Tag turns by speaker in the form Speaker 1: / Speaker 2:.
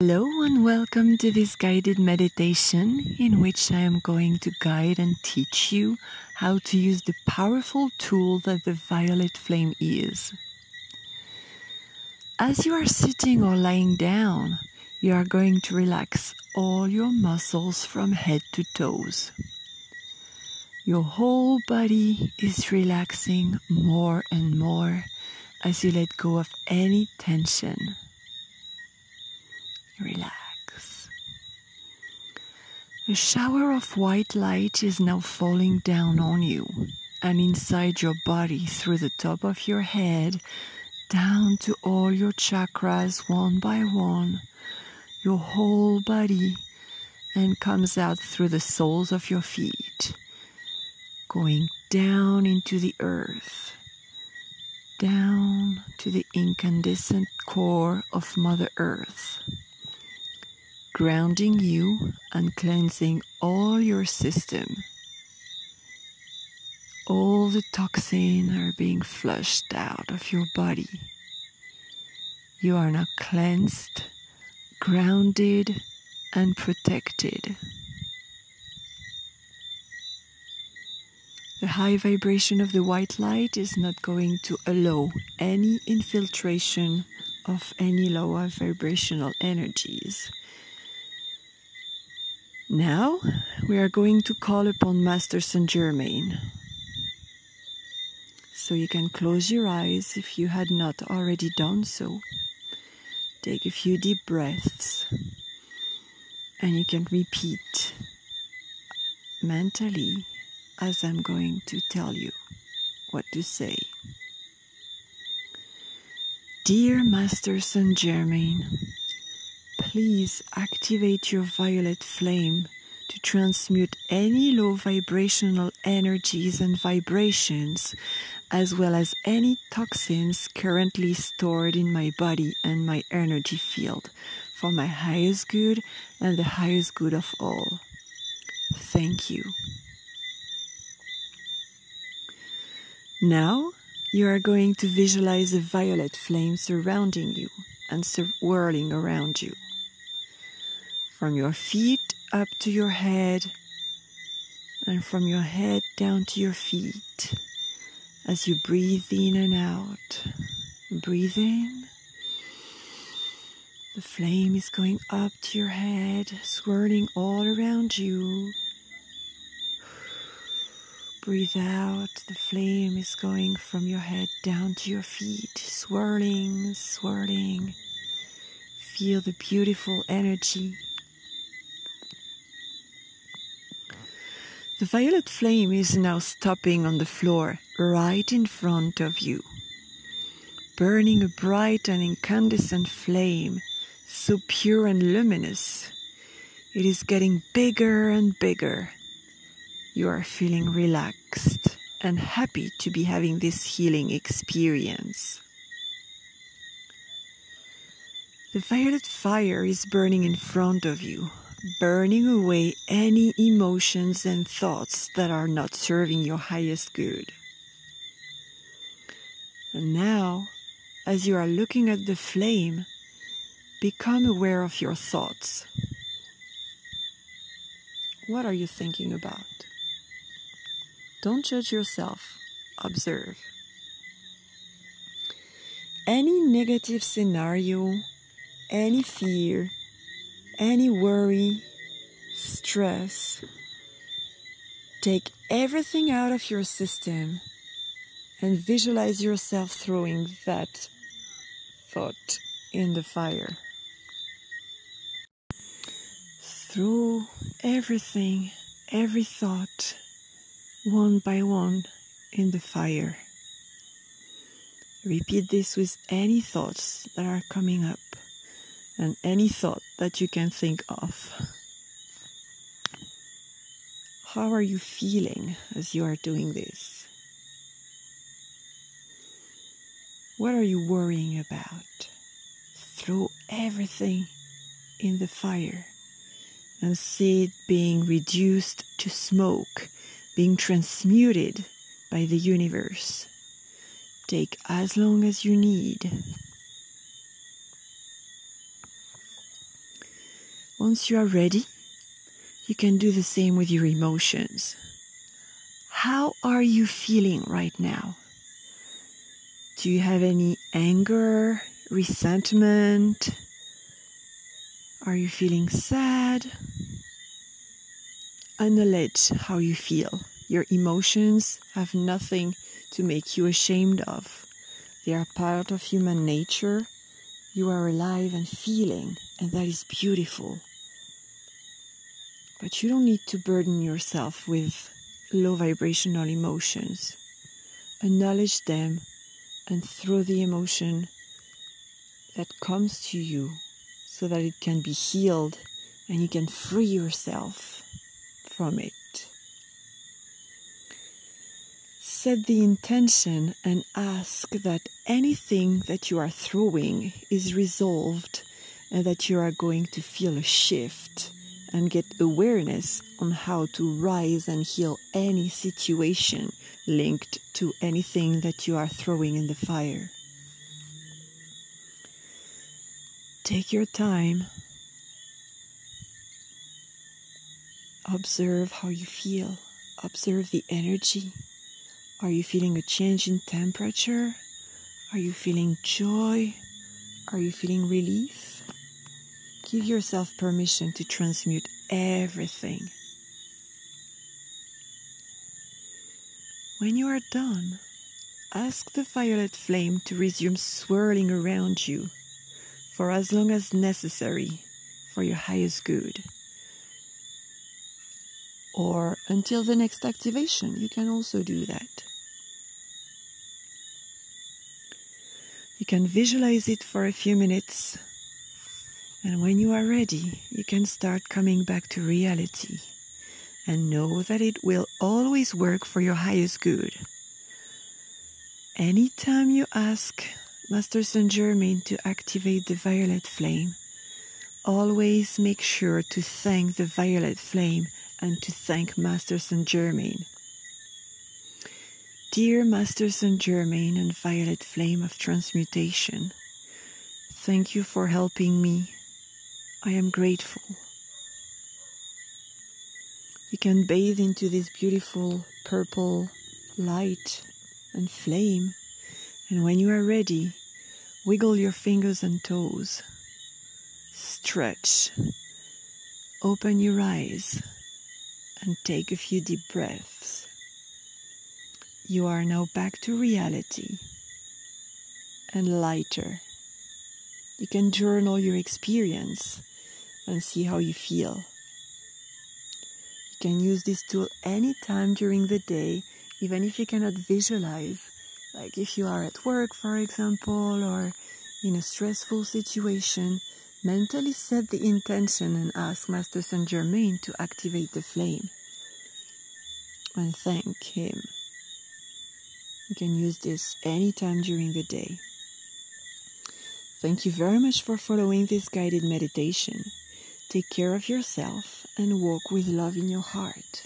Speaker 1: Hello and welcome to this guided meditation in which I am going to guide and teach you how to use the powerful tool that the violet flame is. As you are sitting or lying down, you are going to relax all your muscles from head to toes. Your whole body is relaxing more and more as you let go of any tension. Relax. A shower of white light is now falling down on you and inside your body through the top of your head, down to all your chakras one by one, your whole body, and comes out through the soles of your feet, going down into the earth, down to the incandescent core of Mother Earth grounding you and cleansing all your system. All the toxins are being flushed out of your body. You are now cleansed, grounded, and protected. The high vibration of the white light is not going to allow any infiltration of any lower vibrational energies. Now we are going to call upon Master Saint Germain. So you can close your eyes if you had not already done so. Take a few deep breaths and you can repeat mentally as I'm going to tell you what to say. Dear Master Saint Germain, please activate your violet flame to transmute any low vibrational energies and vibrations, as well as any toxins currently stored in my body and my energy field, for my highest good and the highest good of all. Thank you. Now you are going to visualize a violet flame surrounding you and swirling around you from your feet up to your head, and from your head down to your feet as you breathe in and out. Breathe in. The flame is going up to your head, swirling all around you. Breathe out. The flame is going from your head down to your feet, swirling, swirling. Feel the beautiful energy The violet flame is now stopping on the floor right in front of you, burning a bright and incandescent flame, so pure and luminous. It is getting bigger and bigger. You are feeling relaxed and happy to be having this healing experience. The violet fire is burning in front of you, burning away any emotions and thoughts that are not serving your highest good. And now, as you are looking at the flame, become aware of your thoughts. What are you thinking about? Don't judge yourself, observe. Any negative scenario, any fear, any worry, stress. Take everything out of your system and visualize yourself throwing that thought in the fire. Throw everything, every thought, one by one, in the fire. Repeat this with any thoughts that are coming up and any thought that you can think of. How are you feeling as you are doing this? What are you worrying about? Throw everything in the fire and see it being reduced to smoke, being transmuted by the universe. Take as long as you need Once you are ready, you can do the same with your emotions. How are you feeling right now? Do you have any anger, resentment? Are you feeling sad? Acknowledge how you feel. Your emotions have nothing to make you ashamed of. They are part of human nature. You are alive and feeling, and that is beautiful. But you don't need to burden yourself with low vibrational emotions. Acknowledge them and throw the emotion that comes to you so that it can be healed and you can free yourself from it. Set the intention and ask that anything that you are throwing is resolved and that you are going to feel a shift and get awareness on how to rise and heal any situation linked to anything that you are throwing in the fire. Take your time. Observe how you feel. Observe the energy. Are you feeling a change in temperature? Are you feeling joy? Are you feeling relief? Give yourself permission to transmute everything. When you are done, ask the violet flame to resume swirling around you for as long as necessary for your highest good. Or until the next activation, you can also do that. You can visualize it for a few minutes and when you are ready, you can start coming back to reality and know that it will always work for your highest good. Anytime you ask Master Saint Germain to activate the violet flame, always make sure to thank the violet flame and to thank Master Saint Germain. Dear Master Saint Germain and violet flame of transmutation, thank you for helping me I am grateful. You can bathe into this beautiful purple light and flame, and when you are ready, wiggle your fingers and toes, stretch, open your eyes, and take a few deep breaths. You are now back to reality and lighter. You can journal your experience and see how you feel. You can use this tool anytime during the day, even if you cannot visualize. Like if you are at work, for example, or in a stressful situation, mentally set the intention and ask Master Saint Germain to activate the flame and thank him. You can use this anytime during the day. Thank you very much for following this guided meditation. Take care of yourself and walk with love in your heart.